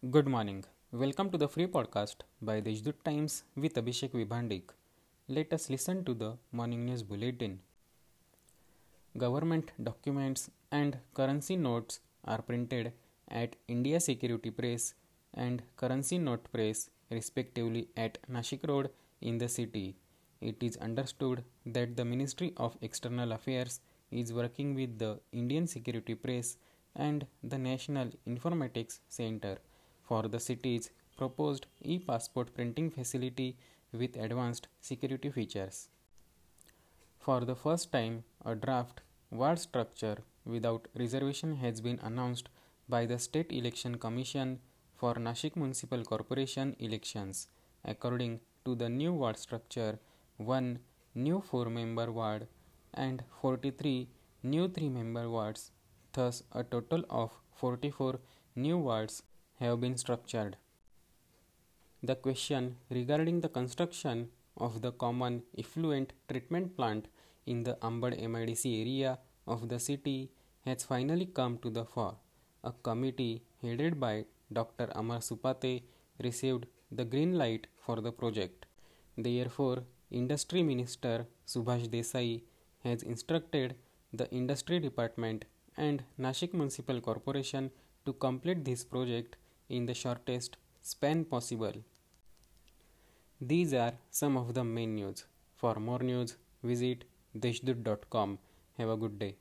Good morning. Welcome to the free podcast by the Deshdoot Times with Abhishek Vibhandik. Let us listen to the morning news bulletin. Government documents and currency notes are printed at India Security Press and Currency Note Press respectively at Nashik Road in the city. It is understood that the Ministry of External Affairs is working with the Indian Security Press and the National Informatics Center for the city's proposed e passport printing facility with advanced security features. For the first time, a draft ward structure without reservation has been announced by the State Election Commission for Nashik Municipal Corporation elections. According to the new ward structure, one new 4 member ward and 43 new 3 member wards, thus, a total of 44 new wards have been structured. The question regarding the construction of the common effluent treatment plant in the Ambad MIDC area of the city has finally come to the fore. A committee headed by Dr. Amar Supate received the green light for the project. Therefore, Industry Minister Subhash Desai has instructed the Industry Department and Nashik Municipal Corporation to complete this project in the shortest span possible. These are some of the main news. For more news, visit deshdoot.com. Have a good day.